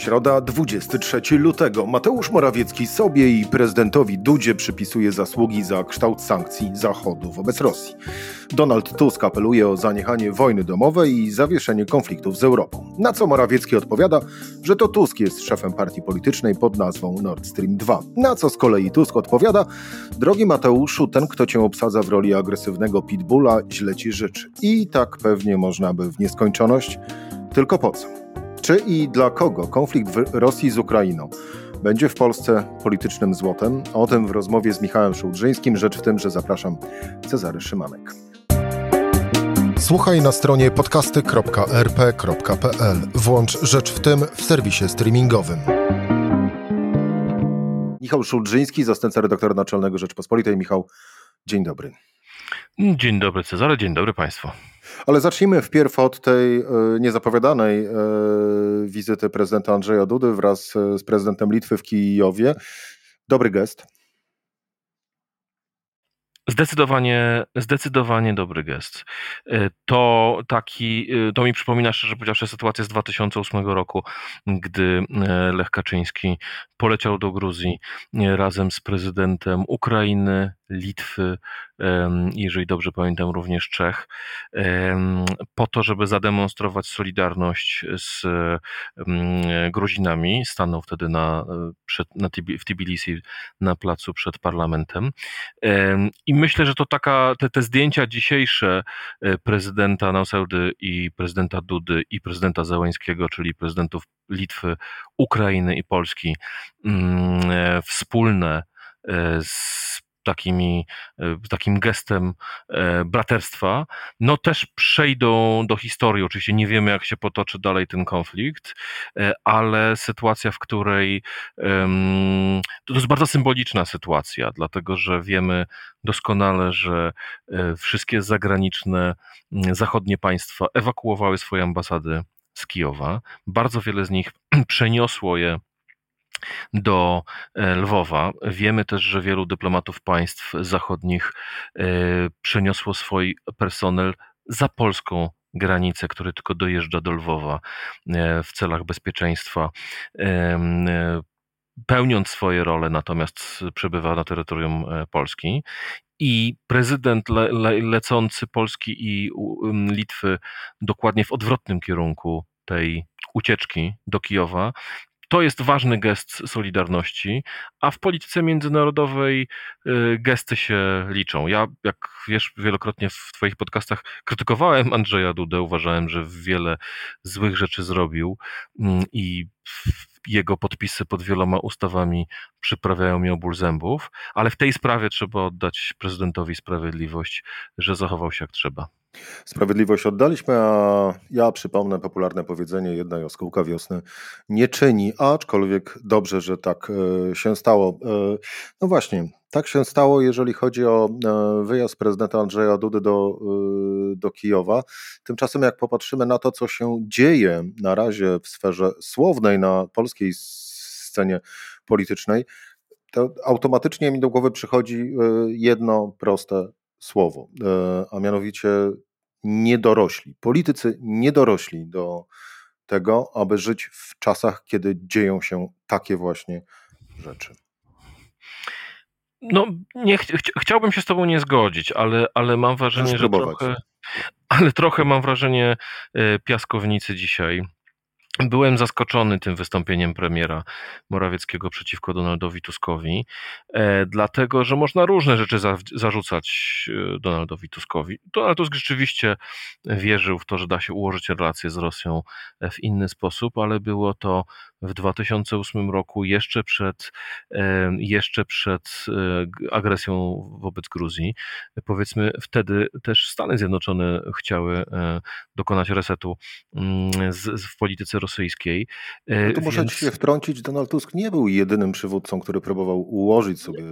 Środa 23 lutego. Mateusz Morawiecki sobie i prezydentowi Dudzie przypisuje zasługi za kształt sankcji Zachodu wobec Rosji. Donald Tusk apeluje o zaniechanie wojny domowej i zawieszenie konfliktów z Europą. Na co Morawiecki odpowiada, że to Tusk jest szefem partii politycznej pod nazwą Nord Stream 2. Na co z kolei Tusk odpowiada, drogi Mateuszu, ten kto cię obsadza w roli agresywnego pitbulla źle ci życzy. I tak pewnie można by w nieskończoność, tylko po co? Czy i dla kogo konflikt w Rosji z Ukrainą będzie w Polsce politycznym złotem? O tym w rozmowie z Michałem Szułdrzyńskim. Rzecz w tym, że zapraszam Cezary Szymanek. Słuchaj na stronie podcasty.rp.pl. Włącz Rzecz w tym w serwisie streamingowym. Michał Szułdrzyński, zastępca redaktora naczelnego Rzeczpospolitej. Michał, dzień dobry. Dzień dobry Cezary, dzień dobry Państwu. Ale zacznijmy wpierw od tej e, niezapowiadanej e, wizyty prezydenta Andrzeja Dudy wraz e, z prezydentem Litwy w Kijowie. Dobry gest. Zdecydowanie, zdecydowanie dobry gest. To taki, to mi przypomina szczerze powiedziawszy sytuację z 2008 roku, gdy Lech Kaczyński poleciał do Gruzji razem z prezydentem Ukrainy, Litwy, jeżeli dobrze pamiętam, również Czech, po to, żeby zademonstrować solidarność z Gruzinami. Stanął wtedy na, przed, na, w Tbilisi na placu przed parlamentem. I myślę, że to taka, te, te zdjęcia dzisiejsze e, prezydenta Nauseudy i prezydenta Dudy i prezydenta Załęskiego, czyli prezydentów Litwy, Ukrainy i Polski, mm, e, wspólne e, z takimi, e, takim gestem e, braterstwa, no też przejdą do historii. Oczywiście nie wiemy, jak się potoczy dalej ten konflikt, e, ale sytuacja, w której to jest bardzo symboliczna sytuacja, dlatego że wiemy doskonale, że wszystkie zagraniczne zachodnie państwa ewakuowały swoje ambasady z Kijowa. Bardzo wiele z nich przeniosło je do e, Lwowa. Wiemy też, że wielu dyplomatów państw zachodnich e, przeniosło swój personel za polską granicę, który tylko dojeżdża do Lwowa e, w celach bezpieczeństwa pełniąc swoje role, natomiast przebywa na terytorium Polski. I prezydent le, le, lecący Polski i Litwy dokładnie w odwrotnym kierunku tej ucieczki do Kijowa to jest ważny gest solidarności, a w polityce międzynarodowej y, gesty się liczą. Ja, jak wiesz, wielokrotnie w Twoich podcastach krytykowałem Andrzeja Dudę, uważałem, że wiele złych rzeczy zrobił mm, i jego podpisy pod wieloma ustawami przyprawiają mi o ból zębów, ale w tej sprawie trzeba oddać prezydentowi sprawiedliwość, że zachował się jak trzeba. Sprawiedliwość oddaliśmy, a ja przypomnę popularne powiedzenie jedna jaskółka wiosny nie czyni, aczkolwiek dobrze, że tak e, się stało. E, no właśnie, tak się stało, jeżeli chodzi o e, wyjazd prezydenta Andrzeja Dudy do, do Kijowa. Tymczasem jak popatrzymy na to, co się dzieje na razie w sferze słownej na polskiej scenie politycznej, to automatycznie mi do głowy przychodzi jedno proste słowo, e, a mianowicie niedorośli. Politycy nie dorośli do tego, aby żyć w czasach, kiedy dzieją się takie właśnie rzeczy. No, nie ch chciałbym się z Tobą nie zgodzić, ale, ale mam wrażenie, że trochę, ale trochę mam wrażenie e, piaskownicy dzisiaj Byłem zaskoczony tym wystąpieniem premiera Morawieckiego przeciwko Donaldowi Tuskowi, e, dlatego że można różne rzeczy za, zarzucać e, Donaldowi Tuskowi. Donald Tusk rzeczywiście wierzył w to, że da się ułożyć relacje z Rosją e, w inny sposób, ale było to w 2008 roku, jeszcze przed, jeszcze przed agresją wobec Gruzji. Powiedzmy, wtedy też Stany Zjednoczone chciały dokonać resetu mm, w polityce antyrosyjskiej. No tu muszę Więc... się wtrącić, Donald Tusk nie był jedynym przywódcą, który próbował ułożyć sobie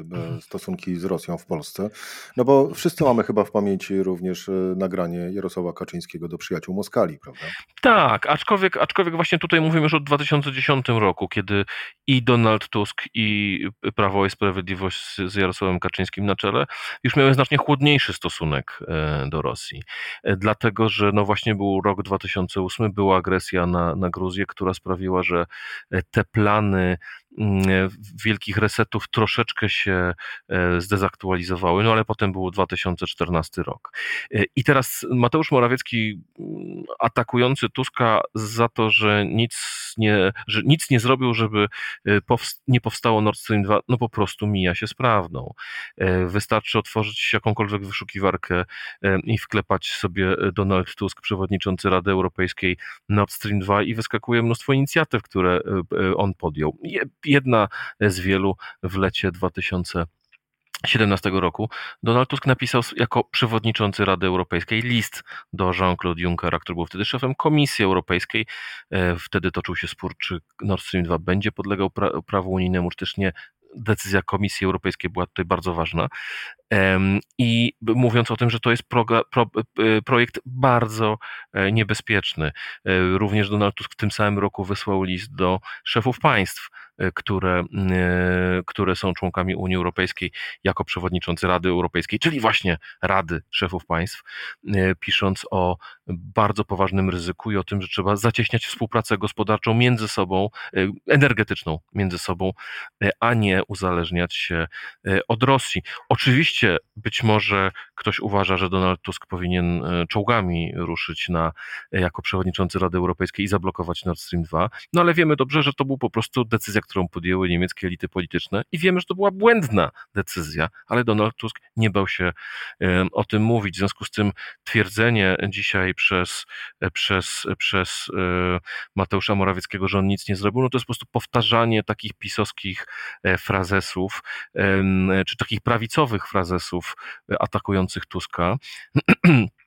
stosunki z Rosją w Polsce, no bo wszyscy mamy chyba w pamięci również nagranie Jarosława Kaczyńskiego do przyjaciół Moskali, prawda? Tak, aczkolwiek, aczkolwiek właśnie tutaj mówimy już o 2010 roku, kiedy i Donald Tusk i Prawo i Sprawiedliwość z Jarosławem Kaczyńskim na czele już miały znacznie chłodniejszy stosunek e, do Rosji. E, dlatego, że no właśnie był rok 2008, była agresja na, na Gruzję, która sprawiła, że e, te plany Mm, wielkich resetów troszeczkę się e, zdezaktualizowały, no ale potem był 2014 rok. E, I teraz Mateusz Morawiecki mm, atakujący Tuska za to, że nic nie, że nic nie zrobił, żeby e, nie powstało Nord Stream 2, no po prostu mija się z prawdą. Wystarczy otworzyć jakąkolwiek wyszukiwarkę i wklepać sobie Donald Tusk, przewodniczący Rady Europejskiej Nord Stream 2 i wyskakuje mnóstwo inicjatyw, które on podjął jedna z wielu w lecie 2017 roku Donald Tusk napisał jako przewodniczący Rady Europejskiej list do Jean-Claude Junckera, który był wtedy szefem Komisji Europejskiej. E, wtedy toczył się spór, czy Nord Stream 2 będzie podlegał pra prawu unijnemu, czy też nie decyzja Komisji Europejskiej była tutaj bardzo ważna. I mówiąc o tym, że to jest pro, pro, e, projekt bardzo e, niebezpieczny. Również Donald Tusk w tym samym roku wysłał list do szefów państw E, które, e, które są członkami Unii Europejskiej jako przewodniczący Rady Europejskiej, czyli właśnie Rady Szefów Państw, e, pisząc o bardzo poważnym ryzyku i o tym, że trzeba zacieśniać współpracę gospodarczą między sobą, energetyczną między sobą, a nie uzależniać się od Rosji. Oczywiście być może ktoś uważa, że Donald Tusk powinien czołgami ruszyć na, jako przewodniczący Rady Europejskiej i zablokować Nord Stream 2, no ale wiemy dobrze, że to był po prostu decyzja, którą podjęły niemieckie elity polityczne i wiemy, że to była błędna decyzja, ale Donald Tusk nie bał się o tym mówić. W związku z tym twierdzenie dzisiaj przez, przez, przez e, Mateusza Morawieckiego, że on nic nie zrobił, no to jest po prostu powtarzanie takich pisowskich e, frazesów, czy takich prawicowych frazesów e, atakujących Tuska.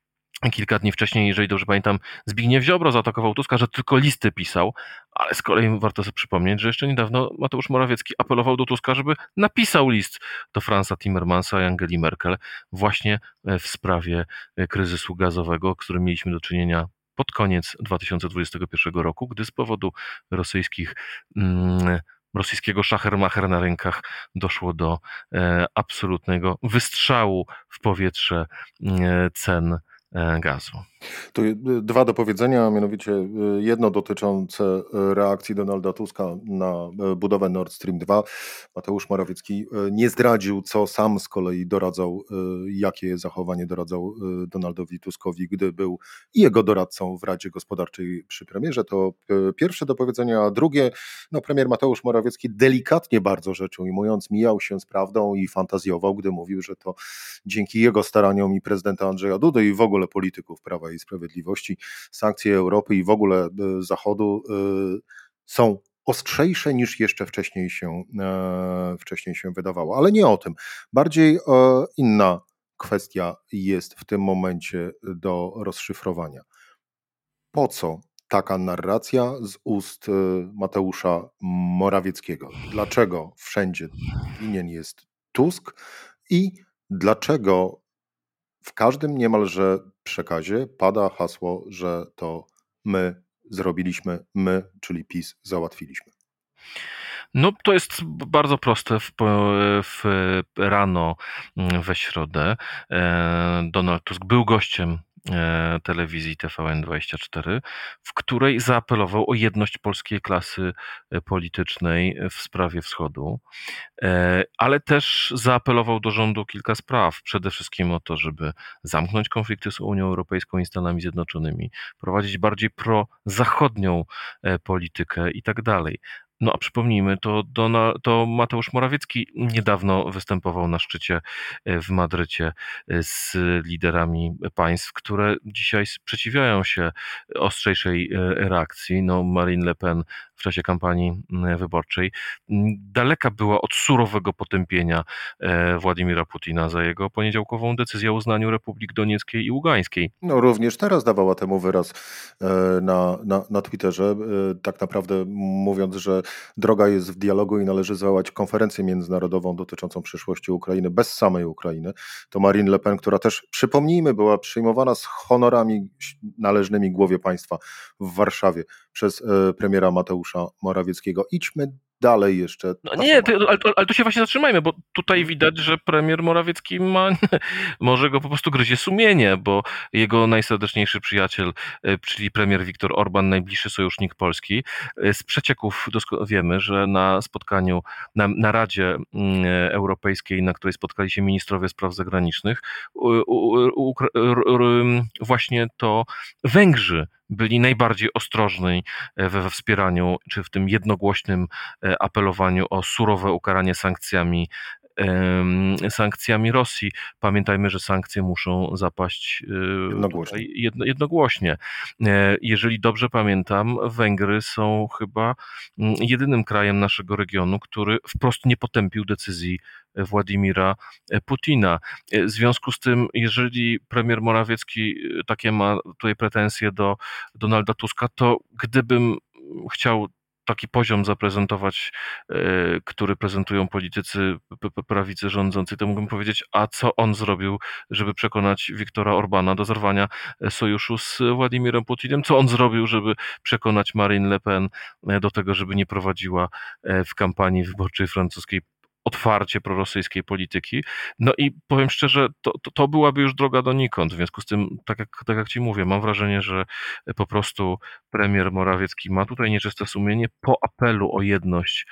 kilka dni wcześniej, jeżeli dobrze pamiętam, Zbigniew Ziobro zaatakował Tuska, że tylko listy pisał, ale z kolei warto sobie przypomnieć, że jeszcze niedawno Mateusz Morawiecki apelował do Tuska, żeby napisał list do Franza Timmermansa i Angeli Merkel właśnie e, w sprawie e, kryzysu gazowego, z którym mieliśmy do czynienia pod koniec 2021 roku, gdy z powodu rosyjskich mm, rosyjskiego szachermacher na rękach doszło do e, absolutnego wystrzału w powietrze e, cen E, gazu. Tu y, dwa do powiedzenia, mianowicie y, jedno dotyczące y, reakcji Donalda Tuska na budowę Nord Stream 2. Mateusz Morawiecki nie zdradził, co sam z kolei doradzał, jakie zachowanie doradzał Donaldowi Tuskowi, gdy był jego doradcą w Radzie Gospodarczej przy premierze. To pierwsze do powiedzenia, a drugie, no premier Mateusz Morawiecki delikatnie bardzo rzecz ujmując, mijał się z prawdą i fantazjował, gdy mówił, że to dzięki jego staraniom i prezydenta Andrzeja Dudy i w ogóle polityków Prawa i Sprawiedliwości, sankcje Europy i w ogóle e, Zachodu e, są ostrzejsze niż jeszcze wcześniej się, e, wcześniej się wydawało. Ale nie o tym. Bardziej inna kwestia jest w tym momencie do rozszyfrowania. Po co taka narracja z ust Mateusza Morawieckiego? Dlaczego wszędzie winien jest Tusk i dlaczego w każdym niemalże przekazie pada hasło, że to my zrobiliśmy, my, czyli PiS, załatwiliśmy. No, to jest bardzo proste. W, w, rano mm, we środę e, Donald Tusk był gościem telewizji TVN24, w której zaapelował o jedność polskiej klasy e, politycznej w sprawie wschodu, e, ale też zaapelował do rządu kilka spraw. Przede wszystkim o to, żeby zamknąć konflikty z Unią Europejską i Stanami Zjednoczonymi, prowadzić bardziej prozachodnią politykę i tak dalej. No a przypomnijmy, to, Dona, to Mateusz Morawiecki niedawno występował na szczycie e, w Madrycie e, z liderami państw, które dzisiaj sprzeciwiają się ostrzejszej e, reakcji. No Marine Le Pen w czasie kampanii wyborczej, daleka była od surowego potępienia Władimira Putina za jego poniedziałkową decyzję o uznaniu Republik Donieckiej i Ługańskiej. No również teraz dawała temu wyraz na, na, na Twitterze, tak naprawdę mówiąc, że droga jest w dialogu i należy zwołać konferencję międzynarodową dotyczącą przyszłości Ukrainy bez samej Ukrainy. To Marine Le Pen, która też, przypomnijmy, była przyjmowana z honorami należnymi głowie państwa w Warszawie przez e, premiera Mateusza Morawieckiego. Idźmy dalej jeszcze. No nie, ale, ale tu się właśnie zatrzymajmy, bo tutaj mhm. widać, że premier Morawiecki ma, może go po prostu gryzie sumienie, bo jego najserdeczniejszy przyjaciel, e, czyli premier Viktor Orban, najbliższy sojusznik Polski, e, z przecieków wiemy, że na spotkaniu, na, na Radzie mm, Europejskiej, na której spotkali się ministrowie spraw zagranicznych, właśnie to Węgrzy byli najbardziej ostrożni e, we wspieraniu, czy w tym jednogłośnym e, apelowaniu o surowe ukaranie sankcjami sankcjami Rosji. Pamiętajmy, że sankcje muszą zapaść e, jednogłośnie. jednogłośnie. Jeżeli dobrze pamiętam, Węgry są chyba mm, jedynym krajem naszego regionu, który wprost nie potępił decyzji Władimira Putina. W związku z tym, jeżeli premier Morawiecki takie ma tutaj pretensje do Donalda Tuska, to gdybym chciał taki poziom zaprezentować, e, który prezentują politycy prawicy rządzącej, to mógłbym powiedzieć, a co on zrobił, żeby przekonać Wiktora Orbana do zerwania e, sojuszu z Władimirem Putinem, co on zrobił, żeby przekonać Marine Le Pen e, do tego, żeby nie prowadziła w kampanii wyborczej francuskiej otwarcie prorosyjskiej polityki. No i powiem szczerze, to, to, to, byłaby już droga donikąd. W związku z tym, tak jak, tak jak ci mówię, mam wrażenie, że po prostu premier Morawiecki ma tutaj nieczyste sumienie. Po apelu o jedność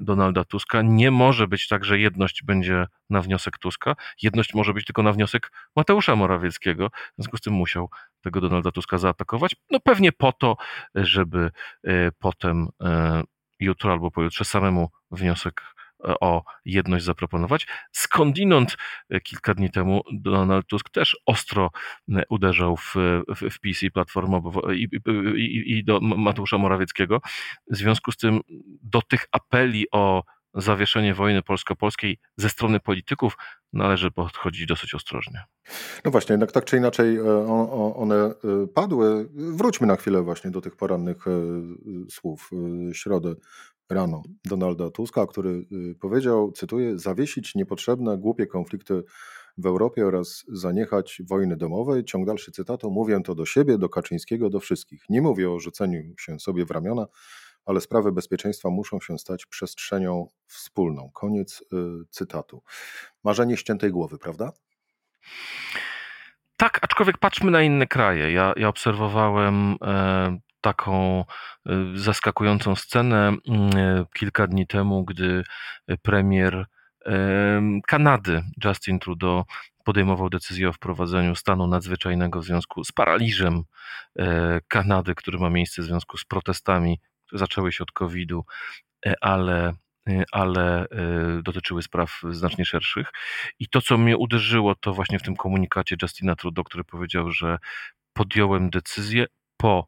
Donalda Tuska nie może być tak, że jedność będzie na wniosek Tuska. Jedność może być tylko na wniosek Mateusza Morawieckiego. W związku z tym musiał tego Donalda Tuska zaatakować. No pewnie po to, żeby e, potem e, jutro albo pojutrze samemu wniosek o jedność zaproponować. Skądinąd e, kilka dni temu Donald Tusk też ostro e, uderzał w, w, w PiS i Platformę i, i, i do Mateusza Morawieckiego. W związku z tym do tych apeli o zawieszenie wojny polsko-polskiej ze strony polityków należy podchodzić dosyć ostrożnie. No właśnie, jednak tak czy inaczej e, one padły. Wróćmy na chwilę właśnie do tych porannych słów środy rano Donalda Tuska, który y, powiedział, cytuję, zawiesić niepotrzebne, głupie konflikty w Europie oraz zaniechać wojny domowej. Ciąg dalszy cytatu, mówię to do siebie, do Kaczyńskiego, do wszystkich. Nie mówię o rzuceniu się sobie w ramiona, ale sprawy bezpieczeństwa muszą się stać przestrzenią wspólną. Koniec y, cytatu. Marzenie ściętej głowy, prawda? Tak, aczkolwiek patrzmy na inne kraje. Ja, ja obserwowałem e, taką y, zaskakującą scenę mm, y, kilka dni temu, gdy premier Kanady Justin Trudeau podejmował decyzję o wprowadzeniu stanu nadzwyczajnego w związku z paraliżem e, Kanady, który ma miejsce w związku z protestami, które zaczęły się od COVID-u, e, ale e, ale dotyczyły spraw znacznie szerszych. I to, co mnie uderzyło, to właśnie w tym komunikacie Justina Trudeau, który powiedział, że podjąłem decyzję po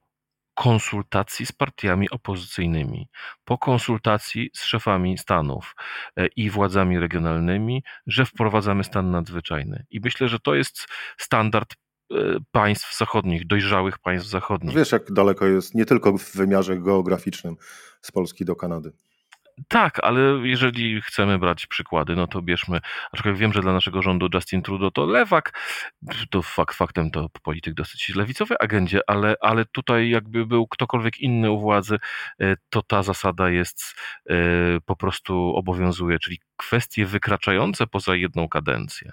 konsultacji z partiami opozycyjnymi, po konsultacji z szefami stanów e, i władzami regionalnymi, że wprowadzamy stan nadzwyczajny. I myślę, że to jest standard e, państw zachodnich, dojrzałych państw zachodnich. Wiesz, jak daleko jest nie tylko w wymiarze geograficznym z Polski do Kanady. Tak, ale jeżeli chcemy brać przykłady, no to bierzmy, aczkolwiek wiem, że dla naszego rządu Justin Trudeau to lewak, to fakt faktem to polityk dosyć lewicowej agendzie, ale, ale tutaj jakby był ktokolwiek inny u władzy, e, to ta zasada jest, e, po prostu obowiązuje, czyli kwestie wykraczające poza jedną kadencję.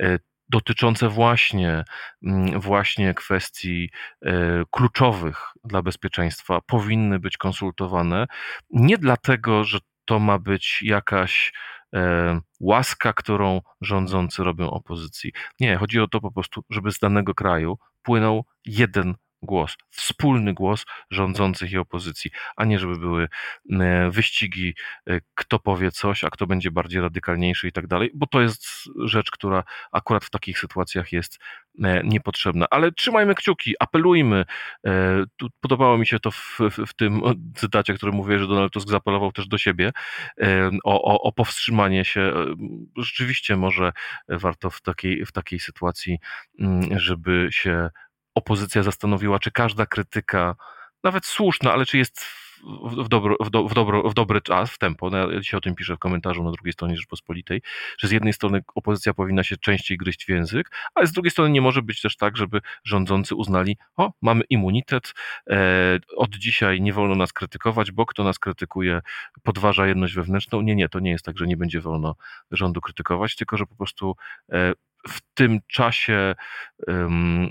E, dotyczące właśnie, mm, właśnie kwestii e, kluczowych dla bezpieczeństwa powinny być konsultowane. Nie dlatego, że to ma być jakaś e, łaska, którą rządzący robią opozycji. Nie, chodzi o to po prostu, żeby z danego kraju płynął jeden głos, wspólny głos rządzących i opozycji, a nie żeby były e, wyścigi, e, kto powie coś, a kto będzie bardziej radykalniejszy i tak dalej, bo to jest rzecz, która akurat w takich sytuacjach jest e, niepotrzebna. Ale trzymajmy kciuki, apelujmy. E, podobało mi się to w, w, w tym cytacie, który mówię, że Donald Tusk zaapelował też do siebie o, o, o powstrzymanie się. Rzeczywiście może warto w takiej, w takiej sytuacji, żeby się opozycja zastanowiła, czy każda krytyka, nawet słuszna, ale czy jest w, dobro, w, do, w, dobro, w dobry czas, w tempo. No, ja dzisiaj o tym piszę w komentarzu na drugiej stronie Rzeczpospolitej, że z jednej strony opozycja powinna się częściej gryźć w język, ale z drugiej strony nie może być też tak, żeby rządzący uznali, o, mamy immunitet, e, od dzisiaj nie wolno nas krytykować, bo kto nas krytykuje, podważa jedność wewnętrzną. Nie, nie, to nie jest tak, że nie będzie wolno rządu krytykować, tylko że po prostu e, w tym czasie,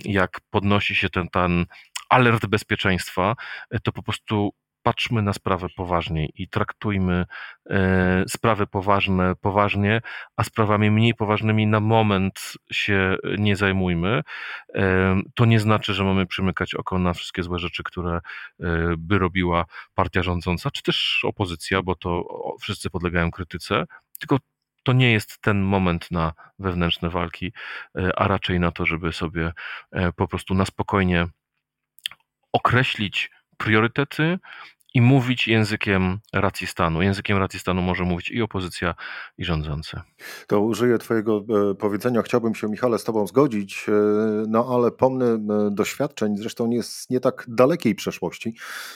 jak podnosi się ten, ten alert bezpieczeństwa, e, to po prostu patrzmy na sprawę poważniej i traktujmy e, sprawy poważne poważnie, a sprawami mniej poważnymi na moment się nie zajmujmy. E, to nie znaczy, że mamy przymykać oko na wszystkie złe rzeczy, które by robiła partia rządząca, czy też opozycja, bo to wszyscy podlegają krytyce, tylko to nie jest ten moment na wewnętrzne walki, a raczej na to, żeby sobie po prostu na spokojnie określić priorytety i mówić językiem racji stanu. Językiem racji stanu może mówić i opozycja, i rządzący. To użyję Twojego e, powiedzenia. Chciałbym się, Michale, z Tobą zgodzić, e, no ale pomnę e, doświadczeń, zresztą nie nie tak dalekiej przeszłości,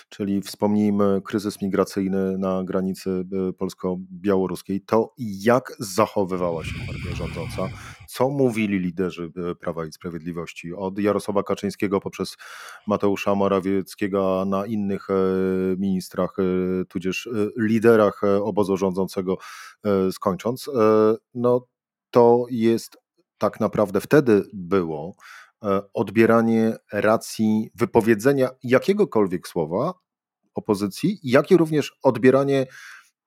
czyli wspomnijmy kryzys migracyjny na granicy polsko-białoruskiej. To jak zachowywała się partia rządząca? Co mówili liderzy Prawa i Sprawiedliwości? Od Jarosława Kaczyńskiego poprzez Mateusza Morawieckiego na innych ministrach, e, tudzież e, liderach e, obozu rządzącego skończąc, no to jest tak naprawdę wtedy było odbieranie racji wypowiedzenia jakiegokolwiek słowa opozycji, jak i również odbieranie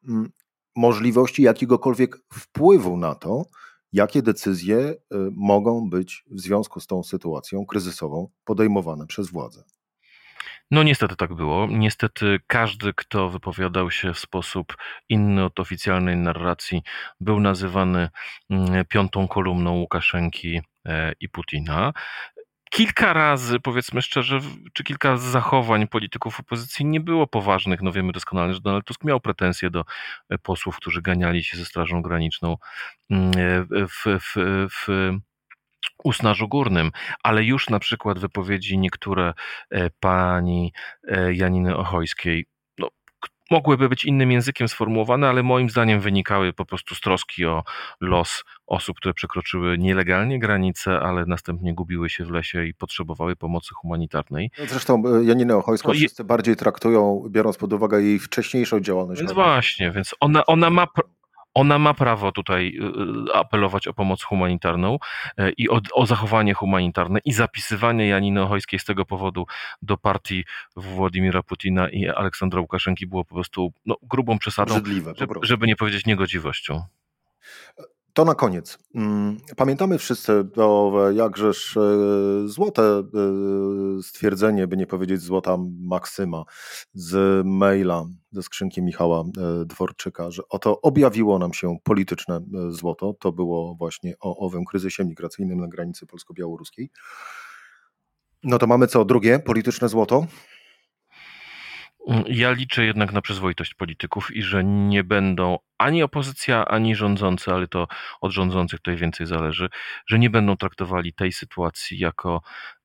mm, możliwości jakiegokolwiek wpływu na to, jakie decyzje mogą być w związku z tą sytuacją kryzysową podejmowane przez władze. No niestety tak było. Niestety każdy, kto wypowiadał się w sposób inny od oficjalnej narracji, był nazywany mm, piątą kolumną Łukaszenki e, i Putina. Kilka razy, powiedzmy szczerze, czy kilka zachowań polityków opozycji nie było poważnych. No wiemy doskonale, że Donald Tusk miał pretensje do e, posłów, którzy ganiali się ze Strażą Graniczną mm, e, w, w, w Usnarzu Górnym, ale już na przykład wypowiedzi niektóre e, pani e, Janiny Ochojskiej no, mogłyby być innym językiem sformułowane, ale moim zdaniem wynikały po prostu z troski o los osób, które przekroczyły nielegalnie granice, ale następnie gubiły się w lesie i potrzebowały pomocy humanitarnej. No, zresztą e, Janinę Ochojską no wszyscy bardziej traktują, biorąc pod uwagę jej wcześniejszą działalność. Więc właśnie, więc ona, ona ma ona ma prawo tutaj y, y, apelować o pomoc humanitarną e, i o, o zachowanie humanitarne i zapisywanie Janiny Ochojskiej z tego powodu do partii Władimira Putina i Aleksandra Łukaszenki było po prostu no, grubą przesadą, Brzydliwe, żeby, żeby nie powiedzieć niegodziwością. To na koniec. Mm, pamiętamy wszyscy to jakżeż e, złote e, stwierdzenie, by nie powiedzieć złota maksyma z maila ze skrzynki Michała e, Dworczyka, że oto objawiło nam się polityczne złoto. To było właśnie o owym kryzysie migracyjnym na granicy polsko-białoruskiej. No to mamy co? Drugie polityczne złoto? Ja liczę jednak na przyzwoitość polityków i że nie będą ani opozycja, ani rządzący, ale to od rządzących tutaj więcej zależy, że nie będą traktowali tej sytuacji jako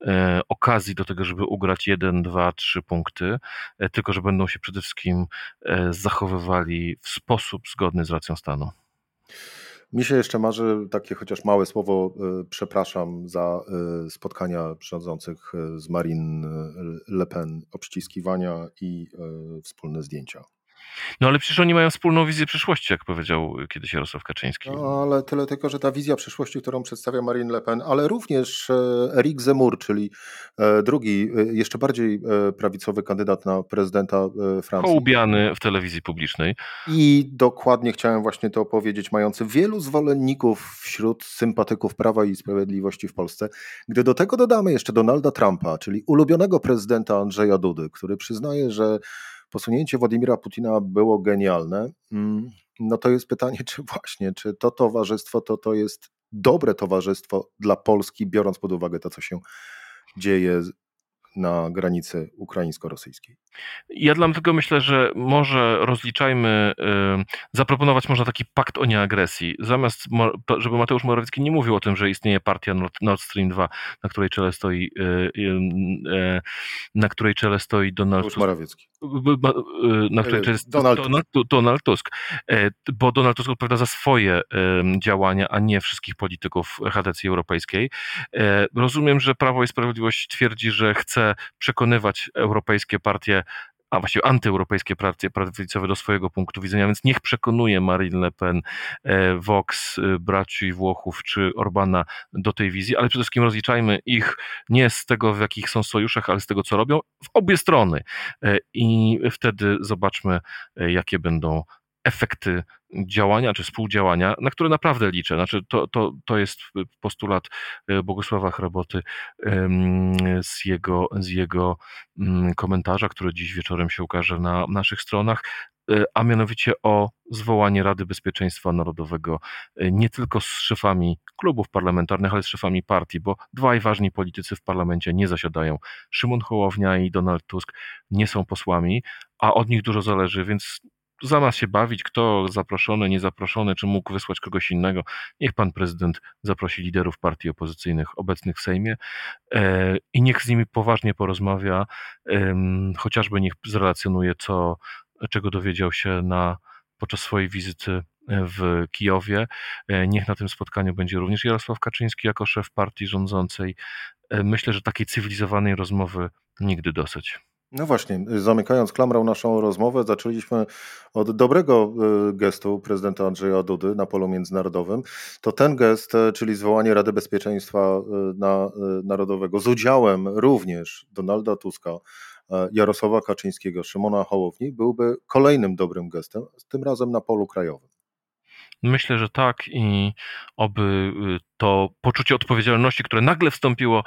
e, okazji do tego, żeby ugrać jeden, dwa, trzy punkty, e, tylko że będą się przede wszystkim e, zachowywali w sposób zgodny z racją stanu. Mi się jeszcze marzy takie chociaż małe słowo, e, przepraszam za e, spotkania rządzących e, z Marine Le Pen, obściskiwania i wspólne zdjęcia. No ale przecież oni mają wspólną wizję przyszłości, jak powiedział kiedyś Jarosław Kaczyński. No ale tyle tylko, że ta wizja przyszłości, którą przedstawia Marine Le Pen, ale również Eric Zemmour, czyli drugi, jeszcze bardziej prawicowy kandydat na prezydenta Francji. Hołubiany w telewizji publicznej. I dokładnie chciałem właśnie to powiedzieć, mający wielu zwolenników wśród sympatyków Prawa i Sprawiedliwości w Polsce. Gdy do tego dodamy jeszcze Donalda Trumpa, czyli ulubionego prezydenta Andrzeja Dudy, który przyznaje, że posunięcie Władimira Putina było genialne, mm, no to jest pytanie, czy właśnie, czy to towarzystwo to, to jest dobre towarzystwo dla Polski, biorąc pod uwagę to, co się dzieje na granicy ukraińsko-rosyjskiej. Ja dlatego myślę, że może rozliczajmy, zaproponować można taki pakt o nieagresji. Zamiast, żeby Mateusz Morawiecki nie mówił o tym, że istnieje partia Nord Stream 2, na której czele stoi, y, y, y, na której czele stoi Donald Tusk. Morawiecki. Na której czele Donald, Donald, Donald Tusk. E, bo Donald Tusk odpowiada za swoje działania, a nie wszystkich polityków chadecji europejskiej. E, rozumiem, że Prawo i Sprawiedliwość twierdzi, że chce przekonywać europejskie partie a właściwie antyeuropejskie partie prawicowe do swojego punktu widzenia, więc niech przekonuje Marine Le Pen, e, Vox, e, braci Włochów czy Orbana do tej wizji, ale przede wszystkim rozliczajmy ich nie z tego, w jakich są sojuszach, ale z tego, co robią w obie strony. E, I wtedy zobaczmy, jakie będą efekty działania czy współdziałania, na które naprawdę liczę. Znaczy, to, to, to jest postulat e, Bogusława Hraboty z jego, z jego mm, komentarza, który dziś wieczorem się ukaże na naszych stronach, e, a mianowicie o zwołanie Rady Bezpieczeństwa Narodowego e, nie tylko z szefami klubów parlamentarnych, ale z szefami partii, bo dwaj ważni politycy w parlamencie nie zasiadają. Szymon Hołownia i Donald Tusk nie są posłami, a od nich dużo zależy, więc zamiast się bawić, kto zaproszony, niezaproszony, czy mógł wysłać kogoś innego, niech pan prezydent zaprosi liderów partii opozycyjnych obecnych w Sejmie e, i niech z nimi poważnie porozmawia, chociażby niech zrelacjonuje, co, czego dowiedział się na, podczas swojej wizyty w Kijowie. E, niech na tym spotkaniu będzie również Jarosław Kaczyński jako szef partii rządzącej. E, myślę, że takiej cywilizowanej rozmowy nigdy dosyć. No właśnie, zamykając klamrą naszą rozmowę, zaczęliśmy od dobrego y, gestu prezydenta Andrzeja Dudy na polu międzynarodowym. To ten gest, e, czyli zwołanie Rady Bezpieczeństwa y, y, Narodowego z udziałem również Donalda Tuska, e, Jarosława Kaczyńskiego, Szymona Hołowni, byłby kolejnym dobrym gestem, tym razem na polu krajowym. Myślę, że tak i oby to poczucie odpowiedzialności, które nagle wstąpiło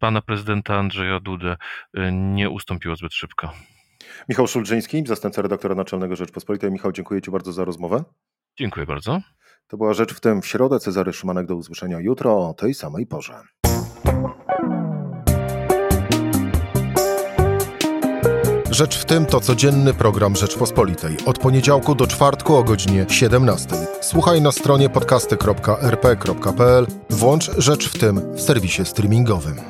pana prezydenta Andrzeja Dudę, y, nie ustąpiło zbyt szybko. Michał Szulżyński, zastępca redaktora naczelnego Rzeczpospolitej. Michał, dziękuję Ci bardzo za rozmowę. Dziękuję bardzo. To była Rzecz w tym w środę. Cezary Szymanek do usłyszenia jutro o tej samej porze. Rzecz w tym to codzienny program Rzeczpospolitej. Od poniedziałku do czwartku o godzinie 17. Słuchaj na stronie podcasty.rp.pl. Włącz Rzecz w tym w serwisie streamingowym.